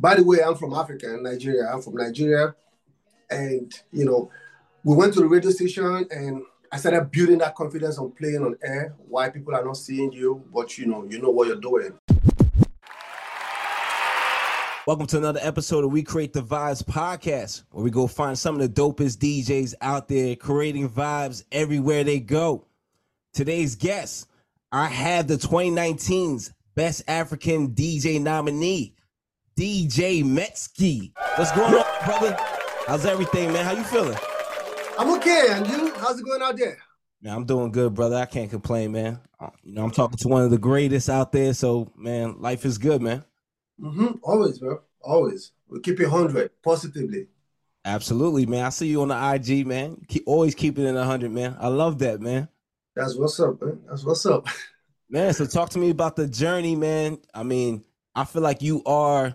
By the way, I'm from Africa, Nigeria. I'm from Nigeria. And, you know, we went to the radio station and I started building that confidence on playing on air. Why people are not seeing you, but you know, you know what you're doing. Welcome to another episode of We Create the Vibes podcast, where we go find some of the dopest DJs out there creating vibes everywhere they go. Today's guest, I have the 2019's Best African DJ nominee, DJ Mexi. What's going on, brother? How's everything, man? How you feeling? I'm okay, and you? How's it going out there? Yeah, I'm doing good, brother. I can't complain, man. Uh, you know, I'm talking to one of the greatest out there, so man, life is good, man. Mm-hmm. Always, bro. Always. We keep it hundred positively. Absolutely, man. I see you on the IG, man. Keep always keep it in hundred, man. I love that, man. That's what's up, man. That's what's up. Man, so talk to me about the journey, man. I mean, I feel like you are,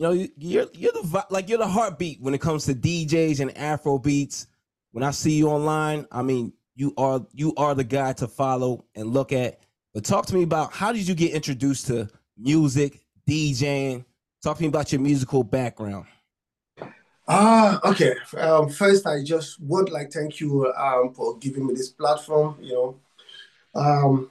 you know, you're you're the like you're the heartbeat when it comes to DJs and Afro beats. When I see you online, I mean, you are you are the guy to follow and look at. But talk to me about how did you get introduced to music, DJing? Talk to me about your musical background. Ah, okay. Um, first, I just would like thank you um, for giving me this platform. You know, um,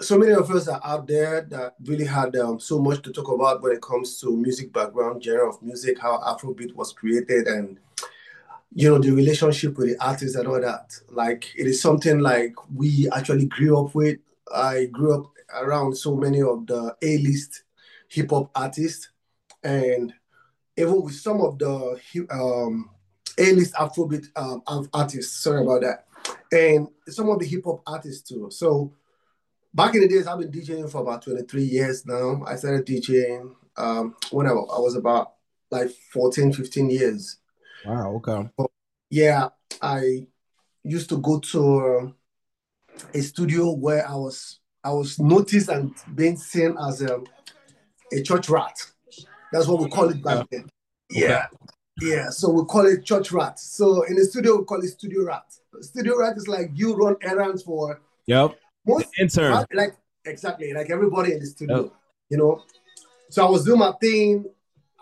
so many of us are out there that really had um, so much to talk about when it comes to music background, genre of music, how Afrobeat was created, and you know the relationship with the artists and all that. Like it is something like we actually grew up with. I grew up around so many of the A-list hip hop artists, and even with some of the um, A-list Afrobeat um, artists. Sorry about that, and some of the hip hop artists too. So back in the days, I've been DJing for about 23 years now. I started DJing um, when I, I was about like 14, 15 years. Wow. Okay. But yeah, I used to go to a studio where I was I was noticed and being seen as a, a church rat. That's what we call it back then. Yeah. Yeah. So we call it church rat. So in the studio, we call it studio rat. Studio rat is like you run errands for Yep. Most intern. like exactly like everybody in the studio, yep. you know. So I was doing my thing.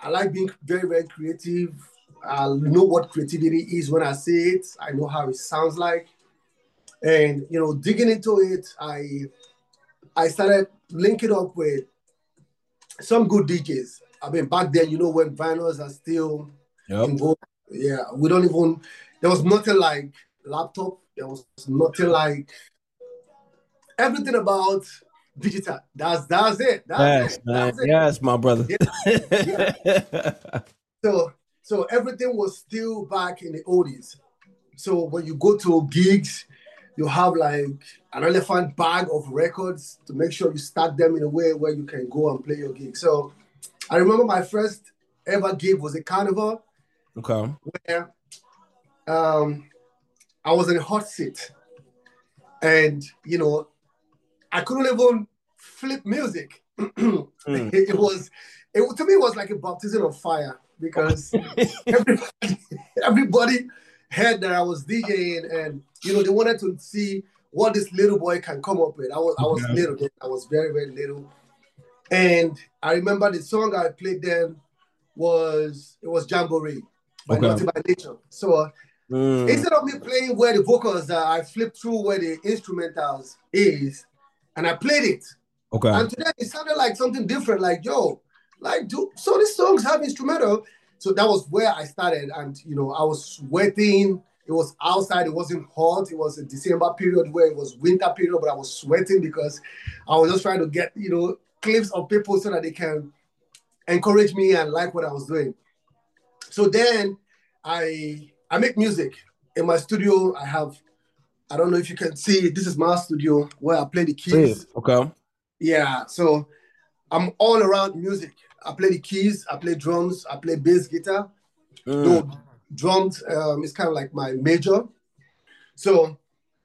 I like being very, very creative. I know what creativity is when I see it. I know how it sounds like. And you know, digging into it, I I started linking up with some good DJs. I mean, back then, you know, when vinyls are still yep. involved. Yeah, we don't even. There was nothing like laptop. There was nothing like everything about digital. That's that's it. That's yes, it. That's it. yes, my brother. Yeah. yeah. so so everything was still back in the oldies. So when you go to gigs, you have like an elephant bag of records to make sure you stack them in a way where you can go and play your gig. So I remember my first ever gig was a carnival. Okay. Where um I was in a hot seat. And you know, I couldn't even flip music. mm. it, it was it to me it was like a baptism of fire because everybody, everybody heard that I was DJing and you know they wanted to see what this little boy can come up with. I was I was yeah. little, I was very, very little. And I remember the song I played then was it was Jamboree by Okay. Naughty by Nature. So Mm. instead of me playing where the vocals are, I flipped through where the instrumentals is and I played it. Okay. And today it sounded like something different, like yo, like do so these songs have instrumental. So that was where I started, and you know, I was sweating. It was outside, it wasn't hot, it was a December period where it was winter period, but I was sweating because I was just trying to get, you know, clips of people so that they can encourage me and like what I was doing. So then I I make music in my studio. I have I don't know if you can see this is my studio where I play the keys. Okay. Yeah, so I'm all around music. I play the keys, I play drums, I play bass guitar. Mm. No, drums um, is kind of like my major. So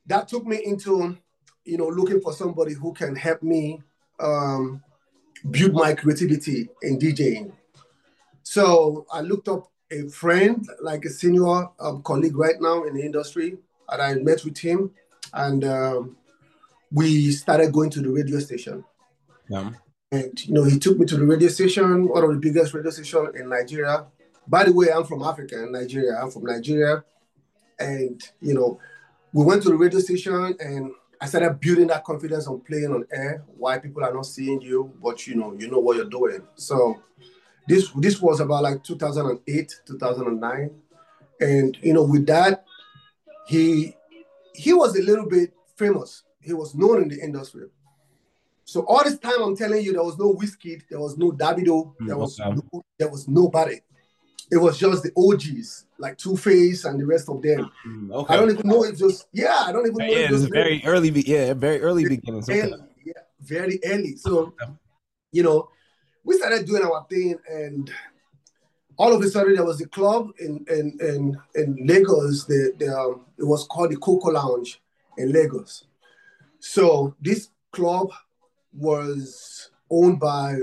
that took me into, you know, looking for somebody who can help me um, build my creativity in DJing. So I looked up a friend, like a senior um, colleague right now in the industry, and I met with him, and um, we started going to the radio station. Yeah. And you know, he took me to the radio station, one of the biggest radio station in Nigeria. By the way, I'm from Africa and Nigeria. I'm from Nigeria, and you know, we went to the radio station, and I started building that confidence on playing on air. Why people are not seeing you, but you know, you know what you're doing. So this this was about like 2008, 2009, and you know, with that, he he was a little bit famous. He was known in the industry. So all this time, I'm telling you, there was no Wizkid, there was no Davido, there was no, there was nobody. It was just the OGs like Two Face and the rest of them. Mm, okay. I don't even know if just yeah, I don't even know. yeah, if it was very early. Yeah, very early beginnings. Okay. early, yeah, very early. So you know, we started doing our thing, and all of a sudden there was a club in in in, in Lagos. The, the um, it was called the Coco Lounge in Lagos. So this club was owned by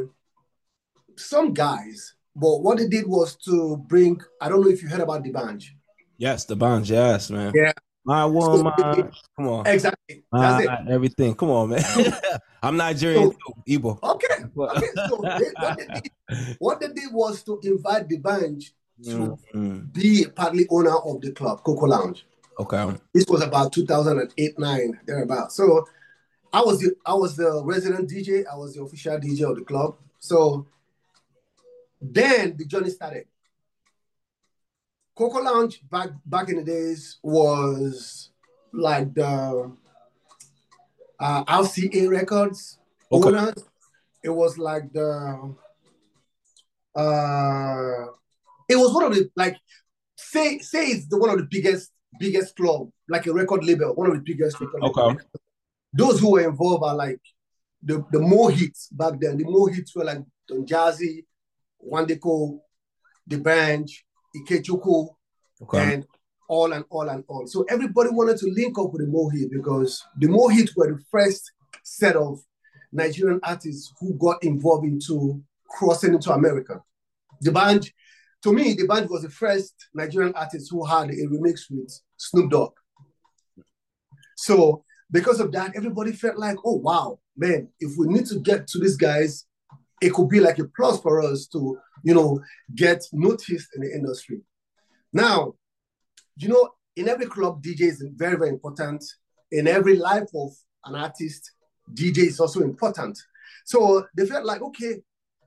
some guys, but what they did was to bring. I don't know if you heard about D'banj. Yes, D'banj. Yes, man. Yeah. My woman. Come on. Exactly. That's it. My- everything. Come on, man. I'm Nigerian So- too. Igbo. Okay. Okay. So they, what, they did, what they did was to invite D'banj to Mm, mm. be a partly owner of the club, Coco Lounge. Okay. This was about 2008, 9, thereabout. So I was the I was the resident DJ, I was the official DJ of the club. So then the journey started. Coco Lounge back back in the days was like the uh, RCA Records Okay. owners. It was like the uh it was one of the like say say it's the one of the biggest biggest club like a record label one of the biggest record Okay. labels. those who were involved are like the the Mo'Hits back then the Mo'Hits were like Don Jazzy Wande Coal the bench Ikechukwu Okay. and all and all and all. So everybody wanted to link up with the Mohit because the Mohit were the first set of Nigerian artists who got involved into crossing into America. D'banj, to me, D'banj was the first Nigerian artist who had a remix with Snoop Dogg. So because of that, everybody felt like, oh wow, man, if we need to get to these guys, it could be like a plus for us to, you know, get noticed in the industry. Now, you know, in every club, DJ is very, very important. In every life of an artist, DJ is also important. So they felt like, okay,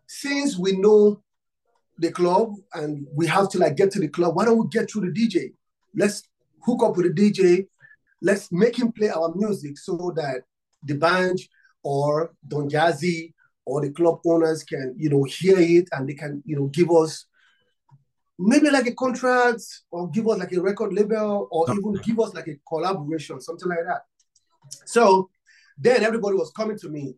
since we know the club and we have to like get to the club, why don't we get through the DJ? Let's hook up with the DJ. Let's make him play our music so that D'banj or Don Jazzy or the club owners can, you know, hear it and they can, you know, give us maybe like a contract or give us like a record label or even give us like a collaboration, something like that. So then everybody was coming to me,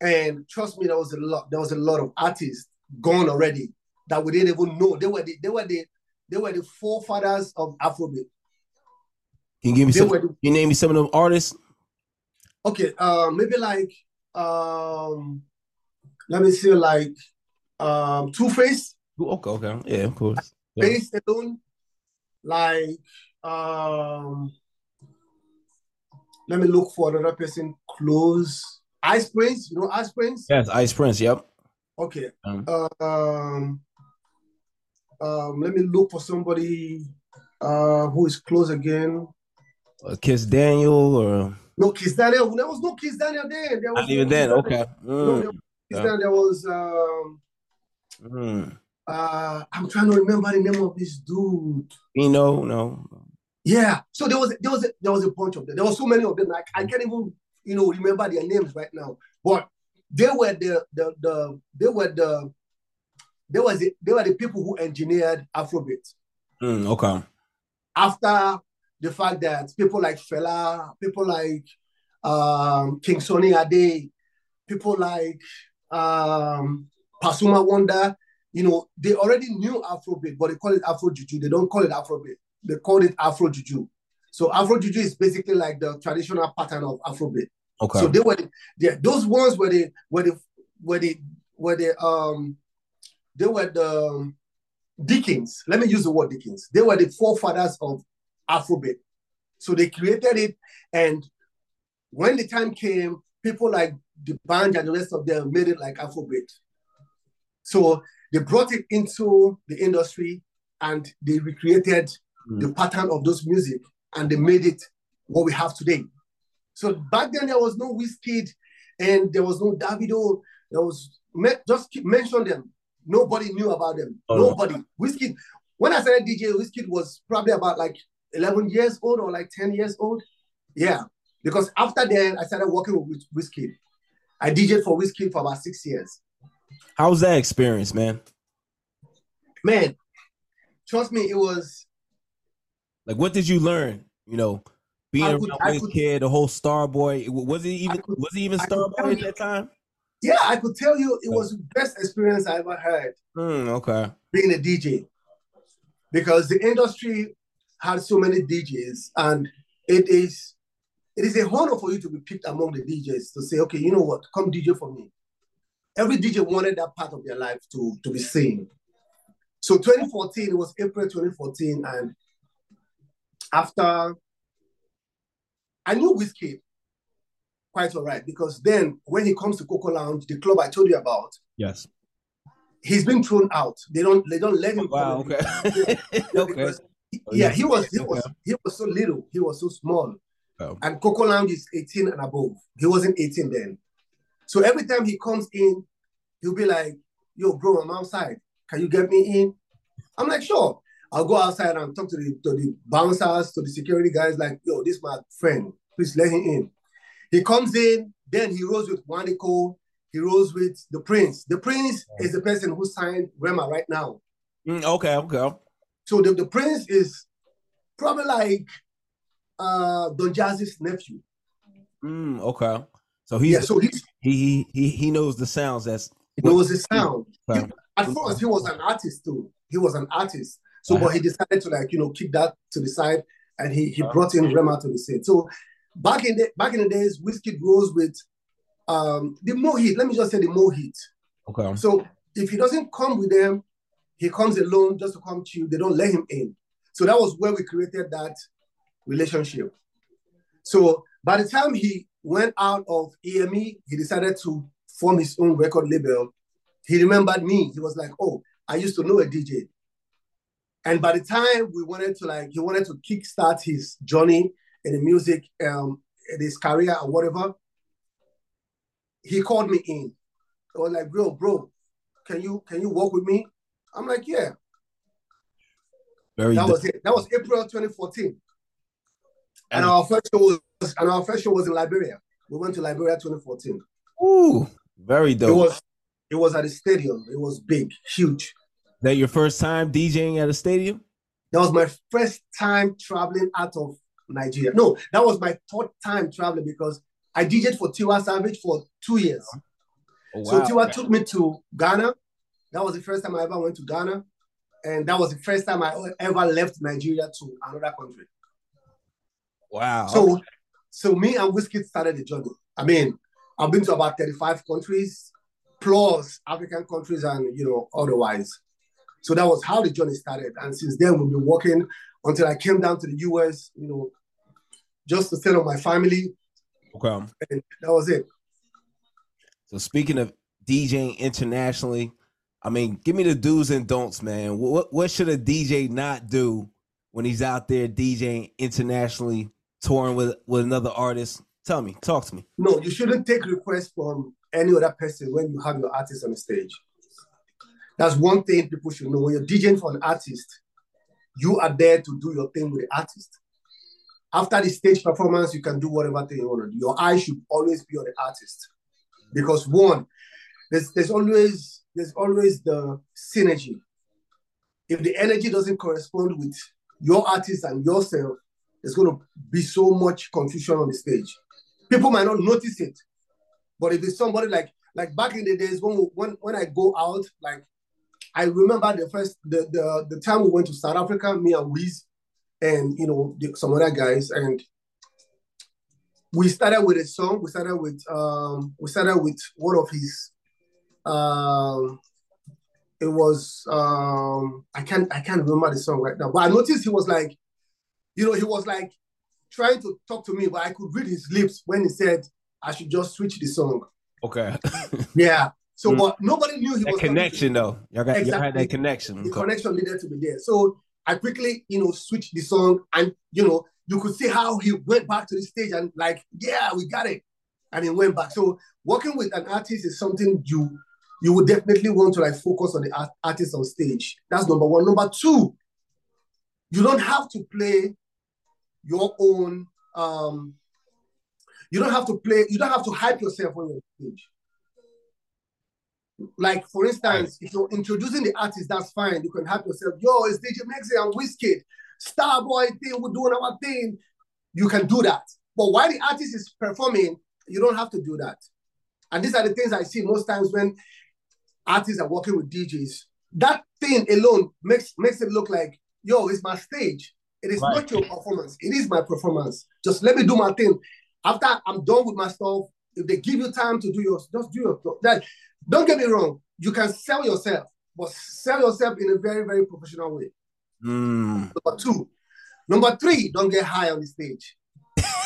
and trust me, there was a lot. There was a lot of artists gone already that we didn't even know. They were the they were the they were the forefathers of Afrobeat. Can you give me They some? the, you name me some of them artists? okay, uh, maybe like um, let me see, like um, Two Face, Okay. Okay. Yeah. Of course. Yeah. Face alone, like um, let me look for another person close. Ice Prince, you know Ice Prince. Yes. Ice Prince. Yep. Okay. Um, Um, um, let me look for somebody uh, who is close again. uh, Kiss Daniel or No, Kiss Daniel. There was no Kiss Daniel then. There was not no even Kiss then. Okay. No, Mm, there was Kiss yeah. Daniel. There was. Um, mm. Uh, I'm trying to remember the name of this dude. You know, no. Yeah. So there was there was a, there was a bunch of them. There were so many of them. Like I can't even you know remember their names right now. But they were the the the they were the they was the, they were the people who engineered Afrobeat. Mm, okay. after the fact that people like Fela, people like um, King Sunny Ade, people like um, Pasuma Wonder, you know, they already knew Afrobeat, but they call it Afro Juju. They don't call it Afrobeat. They call it Afro Juju. So Afro Juju is basically like the traditional pattern of Afrobeat. Okay. So they were yeah, those ones were the were the were the were the um they were the um, Dickens. Let me use the word Dickens. They were the forefathers of Afrobeat. So they created it, and when the time came, people like D'banj and the rest of them made it like Afrobeat. So they brought it into the industry and they recreated mm. the pattern of those music and they made it what we have today. So back then there was no Wizkid and there was no Davido. There was just keep mention them. Nobody knew about them. Oh. Nobody. Wizkid. When I started DJ, Wizkid was probably about like 11 years old or like 10 years old. Yeah. Because after then, I started working with Wizkid. I DJed for Wizkid for about six years. How was that experience, man? Man, trust me, it was. Like, what did you learn? You know, being could, around with kid, the whole Starboy. Was he even could, was he even Starboy at that time? Yeah, I could tell you it was the best experience I ever had. Mm, okay. Being a DJ. Because the industry had so many DJs and it is it is a honor for you to be picked among the DJs to say, okay, you know what, come DJ for me. Every DJ wanted that part of their life to, to be seen. So 2014, it was April 2014, and after I knew Wizkid quite all right because then when he comes to Coco Lounge, the club I told you about, yes, he's been thrown out. They don't they don't let him. Wow. Okay. okay. yeah, he was he was he was so little. He was so small. Oh. And Coco Lounge is 18 and above. He wasn't 18 then. So every time he comes in, he'll be like, yo, bro, I'm outside. Can you get me in? I'm like, sure. I'll go outside and talk to the, to the bouncers, to the security guys, like, yo, this is my friend. Please let him in. He comes in, then he rolls with Wande Coal. He rolls with D'Prince. The Prince is the person who signed Rema right now. Mm, okay, okay. So the, D'Prince is probably like uh Don Jazzy's nephew. Mm, okay. So he's, yeah, so he's he he he knows the sounds. That's he knows the sound. He, at first, he was an artist too. He was an artist. So, uh-huh. but he decided to like you know keep that to the side, and he he uh-huh. brought in Rema to the scene. So back in the back in the days, Wizkid grows with um the Mohit. Let me just say the Mohit. Okay. So if he doesn't come with them, he comes alone just to come to you. They don't let him in. So that was where we created that relationship. So by the time he went out of EME, he decided to form his own record label. He remembered me. He was like, "Oh, I used to know a DJ." And by the time we wanted to like, he wanted to kickstart his journey in the music, um, in his career or whatever. He called me in. I was like, "Bro, bro, can you can you work with me?" I'm like, "Yeah." Very that was it. That was April 2014. And, and our first show was and our first show was in Liberia. We went to Liberia 2014. Ooh, very dope. It was it was at a stadium. It was big, huge. That your first time DJing at a stadium? That was my first time traveling out of Nigeria. No, that was my third time traveling because I DJed for Tiwa Savage for two years. Oh, wow. So Tiwa took me to Ghana. That was the first time I ever went to Ghana. And that was the first time I ever left Nigeria to another country. Wow. So, so me and Wizkid started the journey. I mean, I've been to about 35 countries, plus African countries and, you know, otherwise. So that was how the journey started. And since then, we've been working until I came down to the US, you know, just to settle my family. Okay. And that was it. So speaking of DJing internationally, I mean, give me the do's and don'ts, man. What what should a DJ not do when he's out there DJing internationally touring with with another artist? Tell me, talk to me. No, you shouldn't take requests from any other person when you have your artist on the stage. That's one thing people should know. When you're DJing for an artist, you are there to do your thing with the artist. After the stage performance, you can do whatever thing you want to do. Your eye should always be on the artist. Because one, there's there's always there's always the synergy. If the energy doesn't correspond with your artist and yourself, there's going to be so much confusion on the stage. People might not notice it, but if it's somebody like like back in the days when when when I go out, like I remember the first the the the time we went to South Africa, me and Wiz, and you know the, some other guys, and we started with a song. We started with um we started with one of his um it was um I can't I can't remember the song right now, but I noticed he was like, you know, he was like trying to talk to me, but I could read his lips when he said I should just switch the song. Okay. yeah. So, mm. but nobody knew he that was connection though. Y'all got exactly. y'all had that connection. The okay. connection needed to be there. So I quickly, you know, switched the song, and you know, you could see how he went back to the stage and like, yeah, we got it, and he went back. So working with an artist is something you you would definitely want to like focus on the art- artist on stage. That's number one. Number two, you don't have to play your own. um You don't have to play. You don't have to hype yourself on your stage. Like for instance, if you're introducing the artist, that's fine. You can hype yourself. Yo, it's DJ Mexi and Wizkid, Starboy thing. We're doing our thing. You can do that. But while the artist is performing, you don't have to do that. And these are the things I see most times when artists are working with DJs. That thing alone makes makes it look like, yo, it's my stage. It is right. not your performance. It is my performance. Just let me do my thing. After I'm done with my stuff, if they give you time to do your, just do your stuff. That don't get me wrong. You can sell yourself, but sell yourself in a very, very professional way. Mm. Number two. Number three, don't get high on the stage.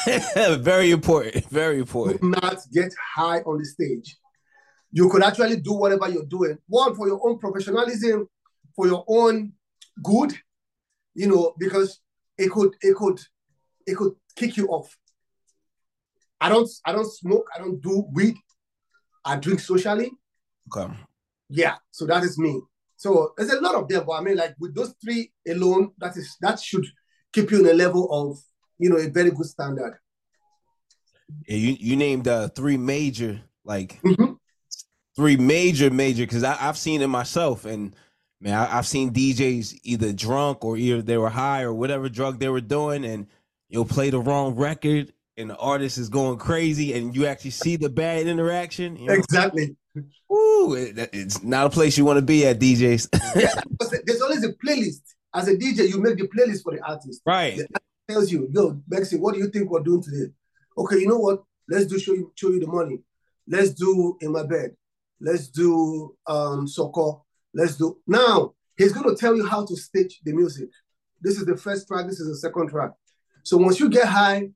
very important. Very important. Do not get high on the stage. You could actually do whatever you're doing. One, for your own professionalism, for your own good, you know, because it could, it could, it could kick you off. I don't, I don't smoke. I don't do weed. I drink socially. Okay. Yeah, so that is me. So there's a lot of them, but I mean, like with those three alone, that is that should keep you in a level of you know a very good standard. Yeah, you you named uh, three major like mm-hmm. three major major because I've seen it myself and man I, have seen DJs either drunk or either they were high or whatever drug they were doing and you'll play the wrong record and the artist is going crazy and you actually see the bad interaction. You know? Exactly. Ooh, it, it's not a place you want to be at, DJs. There's always a playlist. As a DJ, you make the playlist for the artist. Right. The tells you, yo, Mexi, what do you think we're doing today? Okay, you know what? Let's do show you show you the money. Let's do in my bed. Let's do um Soco. Let's do now. He's gonna tell you how to stitch the music. This is the first track. This is the second track. So once you get high,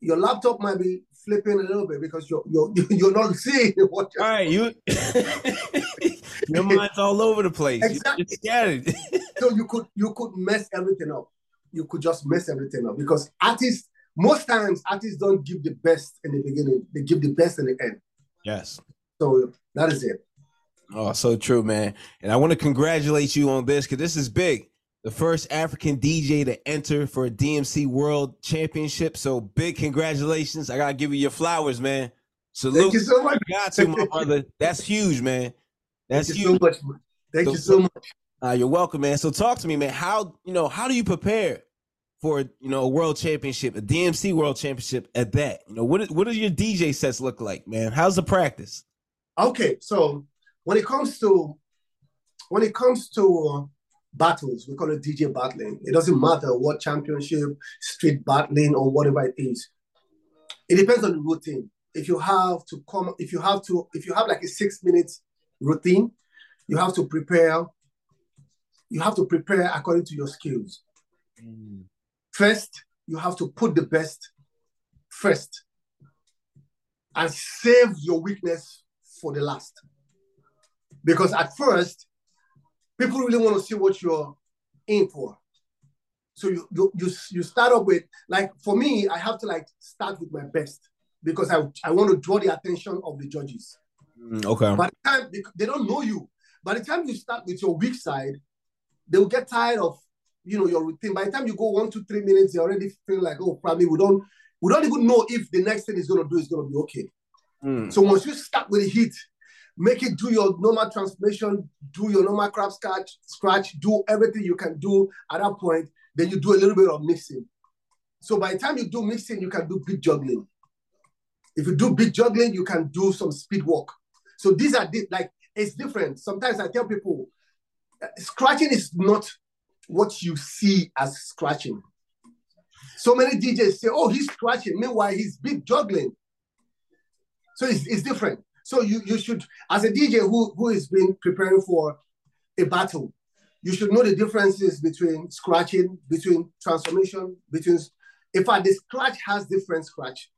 your laptop might be flipping a little bit because you're you're you're not seeing what. You're all right, you your mind's all over the place. Exactly. Scattered. so you could you could mess everything up. You could just mess everything up because artists most times artists don't give the best in the beginning. They give the best in the end. Yes. So that is it. Oh, so true, man. And I want to congratulate you on this because this is big the first African DJ to enter for a DMC World Championship. So big congratulations. I gotta give you your flowers, man. Salute. Thank you so much. Got to my brother. That's huge, man. That's Thank huge. You so much. Thank so, you so much. Uh, you're welcome, man. So talk to me, man. How you know how do you prepare for you know a world championship, a DMC World Championship at that? You know what what do your DJ sets look like, man? How's the practice? Okay, so when it comes to when it comes to battles. We call it DJ battling. It doesn't matter what championship, street battling, or whatever it is. It depends on the routine. If you have to come, if you have to, if you have like a six minutes routine, you have to prepare. You have to prepare according to your skills. Mm. First, you have to put the best first and save your weakness for the last. Because at first, people really want to see what you're in for. So you you you, you start up with like for me, I have to like start with my best because I, I want to draw the attention of the judges. Mm, okay. By the time they, they don't know you, by the time you start with your weak side, they will get tired of you know your routine. By the time you go one, two, three minutes, they already feel like, oh, probably we don't we don't even know if the next thing is gonna do is gonna be okay. Mm. So once you start with the heat, make it do your normal transformation, do your normal crab scratch, scratch, do everything you can do at that point. Then you do a little bit of mixing. So by the time you do mixing, you can do beat juggling. If you do beat juggling, you can do some speed work. So these are di- like it's different. Sometimes I tell people, uh, scratching is not what you see as scratching. So many DJs say, "Oh, he's scratching." Meanwhile, he's beat juggling. So it's, it's different. So you you should, as a DJ who who has been preparing for a battle, you should know the differences between scratching, between transformation, between. In fact, the scratch has different scratch.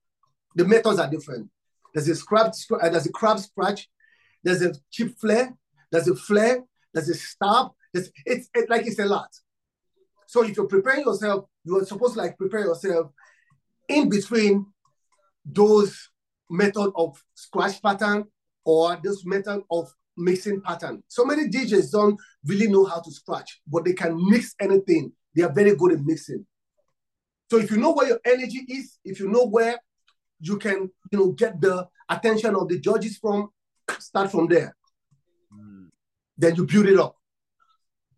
The methods are different. There's a scrap, uh, there's a crab scratch, there's a chip flare, there's a flare, there's a stab. There's, it's it, like it's a lot. So if you're preparing yourself, you are supposed to like prepare yourself in between those method of scratch pattern or this method of mixing pattern. So many DJs don't really know how to scratch, but they can mix anything. They are very good at mixing. So if you know where your energy is, if you know where you can, you know, get the attention of the judges from, start from there. Mm. Then you build it up.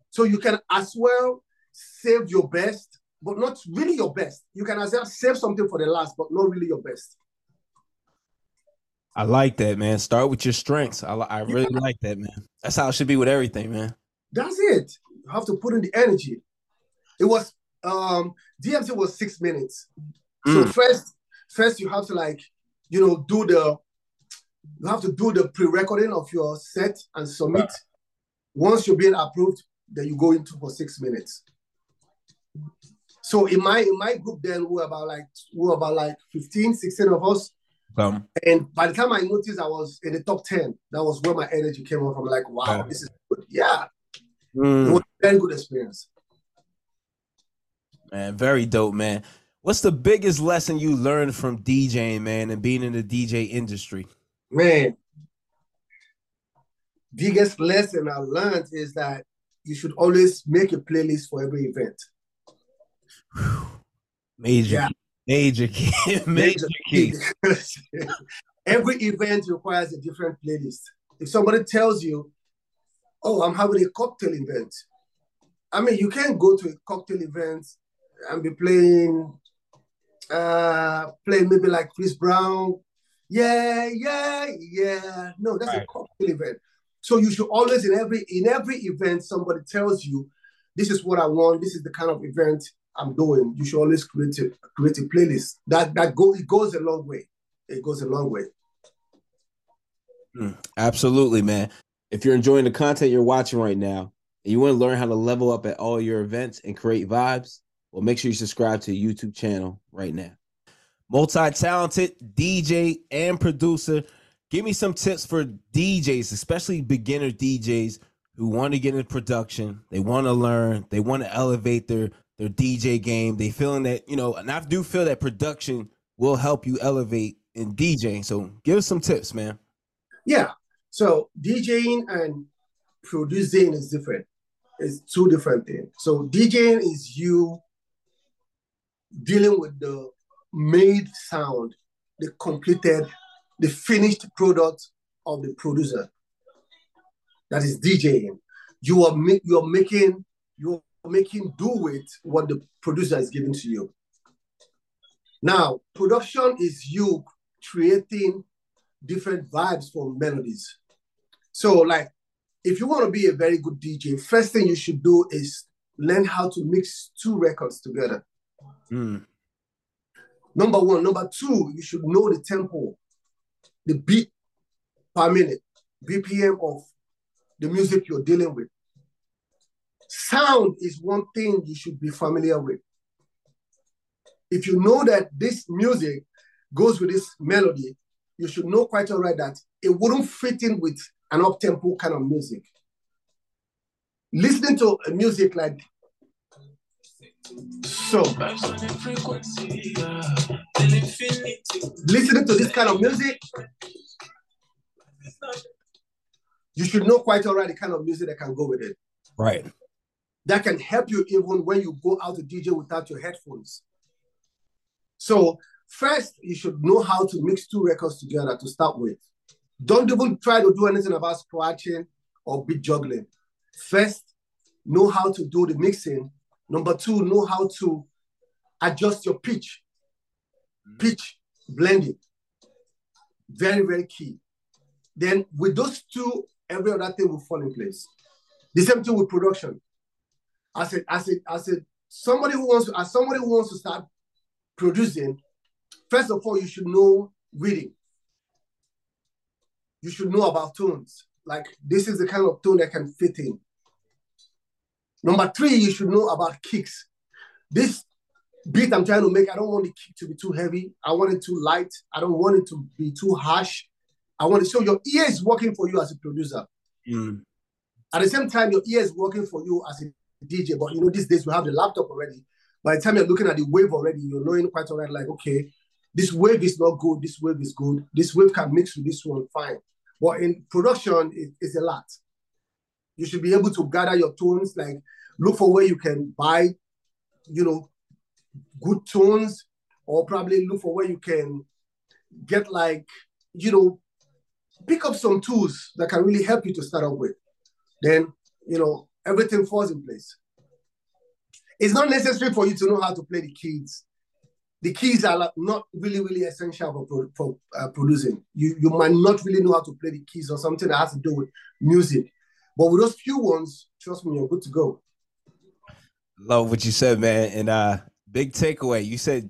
So you can as well save your best, but not really your best. You can as well save something for the last, but not really your best. I like that, man. Start with your strengths. I, I really yeah. like that, man. That's how it should be with everything, man. That's it. You have to put in the energy. It was um DMC was six minutes. Mm. So first, first you have to like, you know, do the you have to do the pre-recording of your set and submit. Right. Once you're being approved, then you go into for six minutes. So in my in my group then we were about like we were about like 15, 16 of us. Um, and by the time I noticed I was in the top 10, that was where my energy came up. I'm like, wow, this is good. Yeah. Mm. It was a very good experience. Man, very dope, man. What's the biggest lesson you learned from DJing, man, and being in the DJ industry? Man, biggest lesson I learned is that you should always make a playlist for every event. Major, yeah. Major key, major, key. every event requires a different playlist. If somebody tells you, "Oh, I'm having a cocktail event," I mean, you can't go to a cocktail event and be playing uh, playing maybe like Chris Brown. Yeah, yeah, yeah. No, that's right. a cocktail event. So you should always in every in every event somebody tells you, this is what I want. This is the kind of event I'm doing. You should always create a create a playlist. That that go it goes a long way. It goes a long way. Mm, absolutely, man. If you're enjoying the content you're watching right now, and you want to learn how to level up at all your events and create vibes, well, make sure you subscribe to the YouTube channel right now. Multi talented DJ and producer. Give me some tips for DJs, especially beginner DJs who want to get into production. They want to learn. They want to elevate their their DJ game. They feeling that you know, and I do feel that production will help you elevate in DJing. So give us some tips, man. Yeah. So DJing and producing is different. It's two different things. So DJing is you dealing with the made sound, the completed, the finished product of the producer. That is DJing. You are you are making you are making do with what the producer is giving to you. Now, production is you creating different vibes for melodies. So, like, if you want to be a very good DJ, first thing you should do is learn how to mix two records together. Mm. Number one. Number two, you should know the tempo, the beat per minute, BPM of the music you're dealing with. Sound is one thing you should be familiar with. If you know that this music goes with this melody, you should know quite all right that it wouldn't fit in with an up-tempo kind of music. Listening to a music like so, listening to this kind of music, you should know quite all right the kind of music that can go with it. Right. That can help you even when you go out to DJ without your headphones. So, first, you should know how to mix two records together to start with. Don't even try to do anything about scratching or beat juggling. First, know how to do the mixing Number two, know how to adjust your pitch. Pitch blending. Very, very key. then with those two, every other thing will fall in place. The same thing with production. As said, I said, I said, somebody who wants to, as somebody who wants to start producing, first of all, you should know reading. You should know about tones. Like this is the kind of tone that can fit in. Number three, you should know about kicks. This beat I'm trying to make, I don't want the kick to be too heavy. I want it too light. I don't want it to be too harsh. I want to show your ear is working for you as a producer. Mm. At the same time, your ear is working for you as a DJ. But you know, these days we have the laptop already. By the time you're looking at the wave already, you're knowing quite already, like, okay, this wave is not good, this wave is good, this wave can mix with this one, fine. But in production, it, it's a lot. You should be able to gather your tones, like look for where you can buy, you know, good tones, or probably look for where you can get like, you know, pick up some tools that can really help you to start up with. Then, you know, everything falls in place. It's not necessary for you to know how to play the keys. The keys are not really, really essential for, for uh, producing. You, you might not really know how to play the keys or something that has to do with music. But with those few ones, trust me, you're good to go. Love what you said, man. And uh big takeaway. You said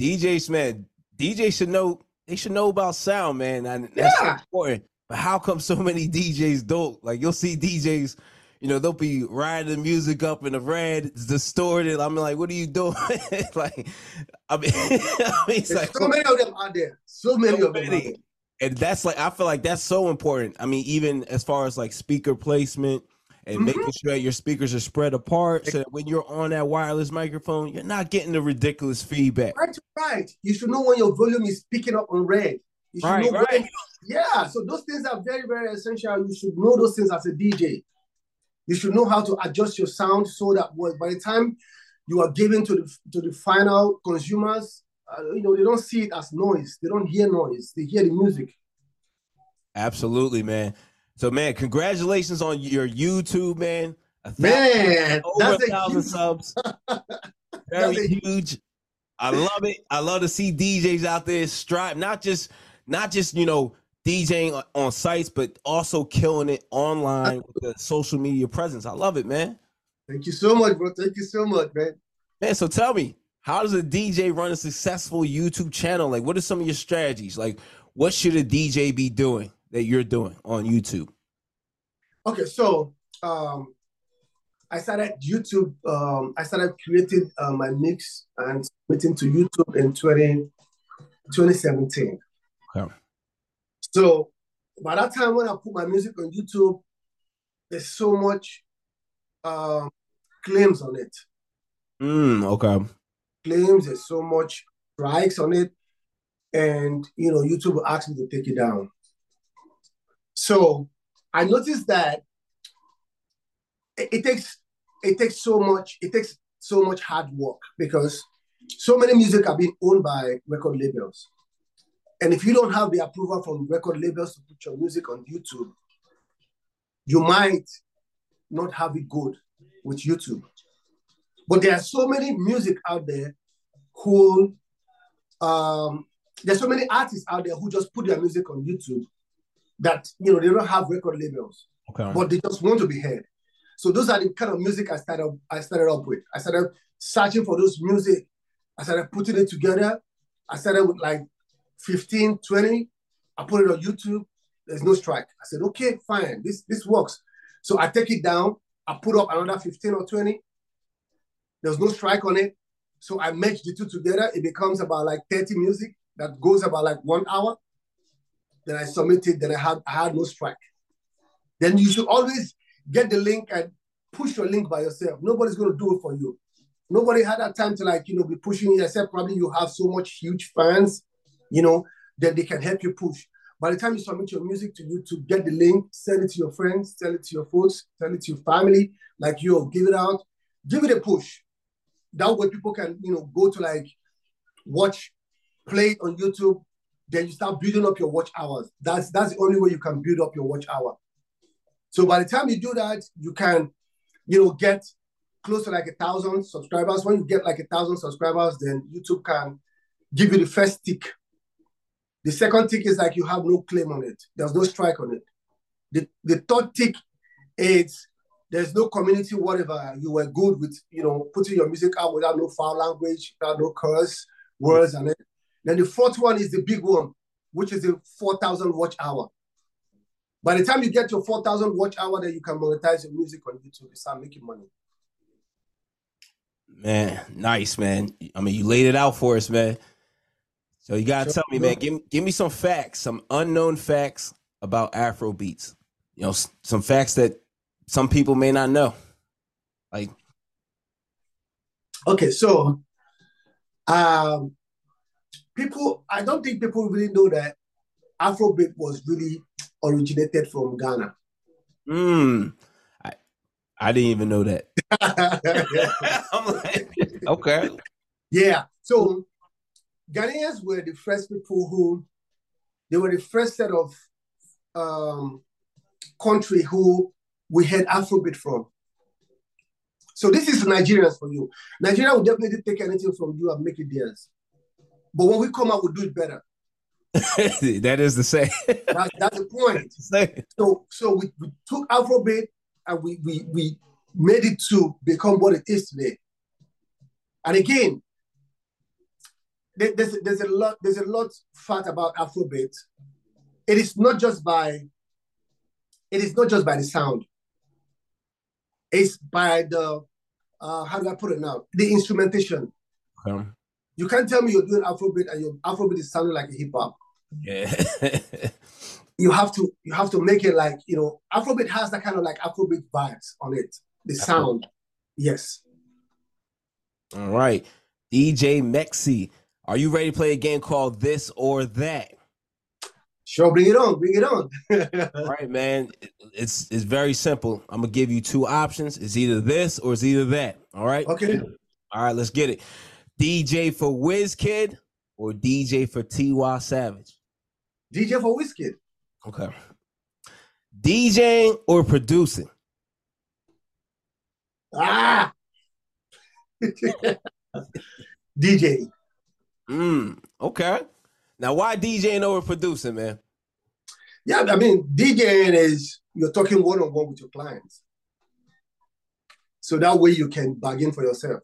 DJs, man, DJ should know they should know about sound, man. And that's yeah. important. But how come so many DJs don't? Like you'll see DJs, you know, they'll be riding the music up in the red, it's distorted. I'm like, what are you doing? like, I mean, I mean it's like so many of them out there. So many so of them. Many. And that's like I feel like that's so important. I mean, even as far as like speaker placement, and mm-hmm. making sure that your speakers are spread apart so that when you're on that wireless microphone, you're not getting the ridiculous feedback. Right, right. You should know when your volume is picking up on red. You should right, know right. When, yeah, so those things are very, very essential. You should know those things as a DJ. You should know how to adjust your sound so that by the time you are giving to the to the final consumers, uh, you know, they don't see it as noise. They don't hear noise. They hear the music. Absolutely, man. So man, congratulations on your YouTube, man. A man, over a thousand huge... subs. Very huge. I love it. I love to see DJs out there strive, not just not just you know DJing on sites, but also killing it online with the social media presence. I love it, man. Thank you so much, bro. Thank you so much, man. Man, so tell me, how does a DJ run a successful YouTube channel? Like, what are some of your strategies? Like, what should a DJ be doing? that you're doing on YouTube? Okay, so um, I started YouTube. Um, I started creating uh, my mix and submitting to YouTube in 20, 2017. Okay. So by that time, when I put my music on YouTube, there's so much um, claims on it. Mm, okay. Claims. There's so much strikes on it, and you know YouTube will ask me to take it down. So I noticed that it, it takes it takes so much it takes so much hard work because so many music are being owned by record labels. And if you don't have the approval from record labels to put your music on YouTube, you might not have it good with YouTube. But there are so many music out there who, um, there's so many artists out there who just put their music on YouTube that you know they don't have record labels, okay. but they just want to be heard. So those are the kind of music I started I started up with. I started searching for those music. I started putting it together. I started with like 15, 20. I put it on YouTube. There's no strike. I said, okay, fine. This this works. So I take it down. I put up another 15 or 20. There's no strike on it. So I merge the two together. It becomes about like 30 music that goes about like one hour. Then I submitted, then I had I had no strike. Then you should always get the link and push your link by yourself. Nobody's gonna do it for you. Nobody had that time to like, you know, be pushing except probably you have so much huge fans, you know, that they can help you push. By the time you submit your music to YouTube, get the link, send it to your friends, tell it to your folks, tell it to your family, like yo, give it out, give it a push. That way people can, you know, go to like watch, play it on YouTube, then you start building up your watch hours. That's that's the only way you can build up your watch hour. So by the time you do that, you can, you know, get close to like a thousand subscribers. When you get like a thousand subscribers, then YouTube can give you the first tick The second tick is like you have no claim on it. There's no strike on it. The, the third tick is there's no community, whatever. You were good with, you know, putting your music out without no foul language, without no curse words and it. Then the fourth one is the big one, which is the 4,000 watch hour. By the time you get your 4,000 watch hour, then you can monetize your music on YouTube and start making money. Man, nice, man. I mean, you laid it out for us, man. So you gotta sure. tell me, man. Give, give me some facts, some unknown facts about Afro beats. You know, some facts that some people may not know. Like, okay, so um, people, I don't think people really know that Afrobeat was really originated from Ghana. Hmm. I, I didn't even know that. I'm like, okay. Yeah. So Ghanaians were the first people who they were the first set of um, country who we had Afrobeat from. So this is Nigerians for you. Nigeria will definitely take anything from you and make it theirs. But when we come out, we'll do it better. that is the same. that's, that's the point. so so we, we took Afrobeat and we, we we made it to become what it is today. And again, there's there's a lot there's a lot fact about Afrobeat. It is not just by it is not just by the sound. It's by the uh, how do I put it now? The instrumentation. Um, you can't tell me you're doing Afrobeat and your Afrobeat is sounding like a hip hop. Yeah. you have to you have to make it like you know Afrobeat has that kind of like Afrobeat vibes on it. The sound, yes. All right, DJ Mekzy, are you ready to play a game called This or That? Sure, bring it on, bring it on. All right, man. It's it's very simple. I'm gonna give you two options. It's either this or it's either that. All right. Okay. All right, let's get it. DJ for Wizkid or DJ for Tiwa Savage? DJ for Wizkid. Okay. DJing or producing? Ah. DJ. Mm, okay. Now, why DJing over producing, man? Yeah, I mean, DJing is you're talking one on one with your clients. So that way you can bargain for yourself.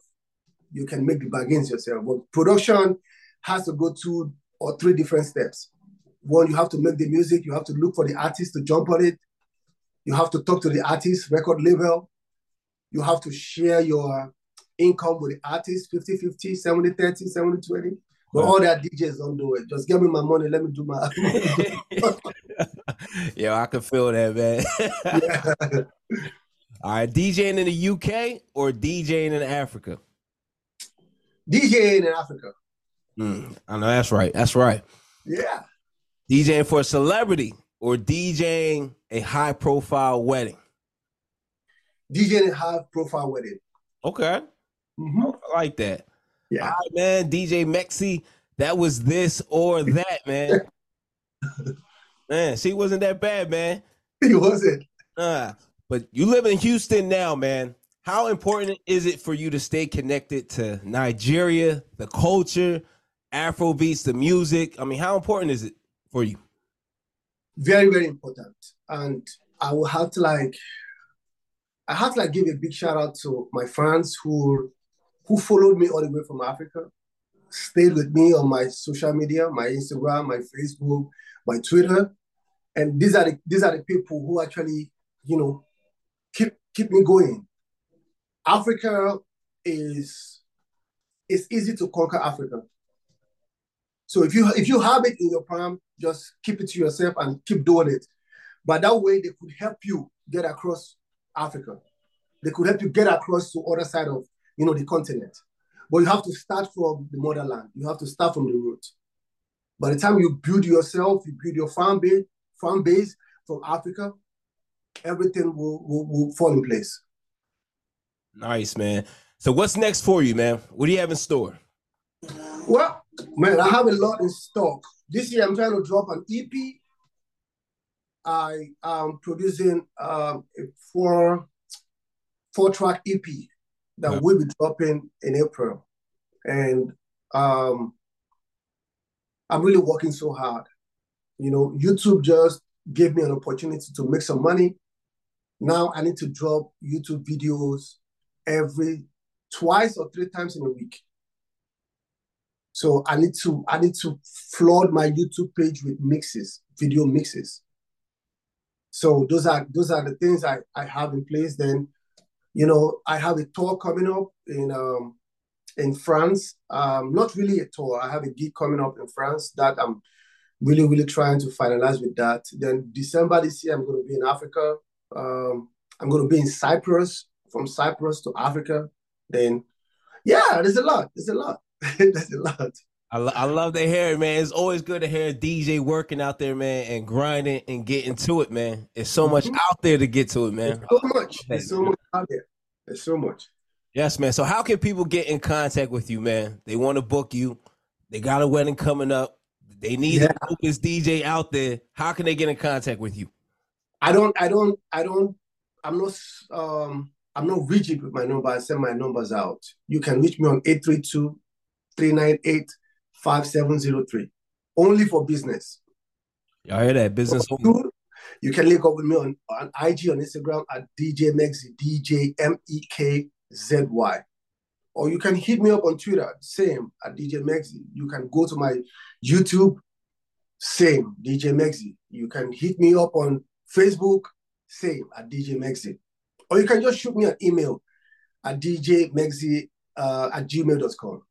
You can make the bargains yourself. But production has to go two or three different steps. One, you have to make the music, you have to look for the artist to jump on it, you have to talk to the artist, record label, you have to share your income with the artist 50 50, 70 30, 70 20. But all that DJs don't do it. Just give me my money. Let me do my. yeah, I can feel that, man. yeah. All right, DJing in the UK or DJing in Africa? DJing in Africa. Mm, I know that's right. That's right. Yeah. DJing for a celebrity or DJing a high profile wedding? DJing a high profile wedding. Okay. Mm-hmm. I like that. Yeah. All right, man. DJ Mekzy, that was this or that, man. man, she wasn't that bad, man. He wasn't. Uh, but you live in Houston now, man. How important is it for you to stay connected to Nigeria, the culture, Afro beats, the music? I mean, how important is it for you? Very, very important. And I will have to like, I have to like give a big shout out to my friends who who followed me all the way from Africa, stayed with me on my social media, my Instagram, my Facebook, my Twitter. And these are the these are the people who actually, you know, keep keep me going. Africa is it's easy to conquer Africa. So if you if you have it in your palm, just keep it to yourself and keep doing it. But that way they could help you get across Africa. They could help you get across to other side of you know the continent. But you have to start from the motherland. You have to start from the root. By the time you build yourself, you build your farm base, farm base from Africa, everything will, will, will fall in place. Nice, man. So what's next for you, man? What do you have in store? Well, man, I have a lot in stock. This year I'm trying to drop an EP. I am producing um, a four four track EP that yeah. will be dropping in April, and um, I'm really working so hard. You know, YouTube just gave me an opportunity to make some money. Now I need to drop YouTube videos every twice or three times in a week. So I need to I need to flood my YouTube page with mixes, video mixes. So those are those are the things I, I have in place. Then, you know, I have a tour coming up in um in France. Um, not really a tour. I have a gig coming up in France that I'm really, really trying to finalize with that. Then December this year, I'm going to be in Africa. Um, I'm going to be in Cyprus, from Cyprus to Africa. Then, yeah, there's a lot. There's a lot. there's a lot. I, lo- I love to hear it, man. It's always good to hear DJ working out there, man, and grinding and getting to it, man. There's so much mm-hmm. out there to get to it, man. There's so much. There's so much out there. There's so much. Yes, man. So how can people get in contact with you, man? They want to book you. They got a wedding coming up. They need yeah. focus DJ out there. How can they get in contact with you? I don't, I don't, I don't, I'm not um I'm not rigid with my number. I send my numbers out. You can reach me on 832-398-5703. Only for business. Y'all hear that? Business. You can link up with me on, on IG on Instagram at DJ Mekzy, DJ M E K Z Y. Or you can hit me up on Twitter, same at DJ Mekzy. You can go to my YouTube, same DJ Mekzy. You can hit me up on Facebook, same at DJ Mekzy. Or you can just shoot me an email at djmekzy uh, at gmail.com.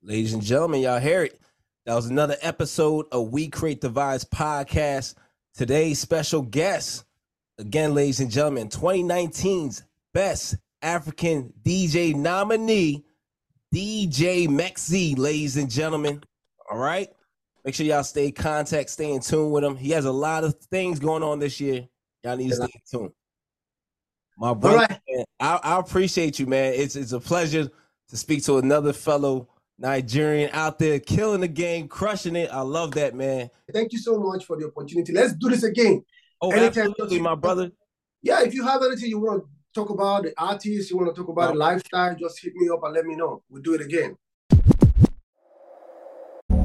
Ladies and gentlemen, y'all hear it. That was another episode of We Create the Vibes podcast. Today's special guest, again, ladies and gentlemen, 2019's Best African DJ nominee, DJ Mekzy, ladies and gentlemen. All right. Make sure y'all stay in contact, stay in tune with him. He has a lot of things going on this year. Y'all need to stay in tune. My brother, right. man, I, I, appreciate you, man. It's it's a pleasure to speak to another fellow Nigerian out there killing the game, crushing it. I love that, man. Thank you so much for the opportunity. Let's do this again. Oh, Anytime absolutely, my brother. Yeah, if you have anything you want to talk about the artists, you want to talk about the lifestyle, just hit me up and let me know. We'll do it again.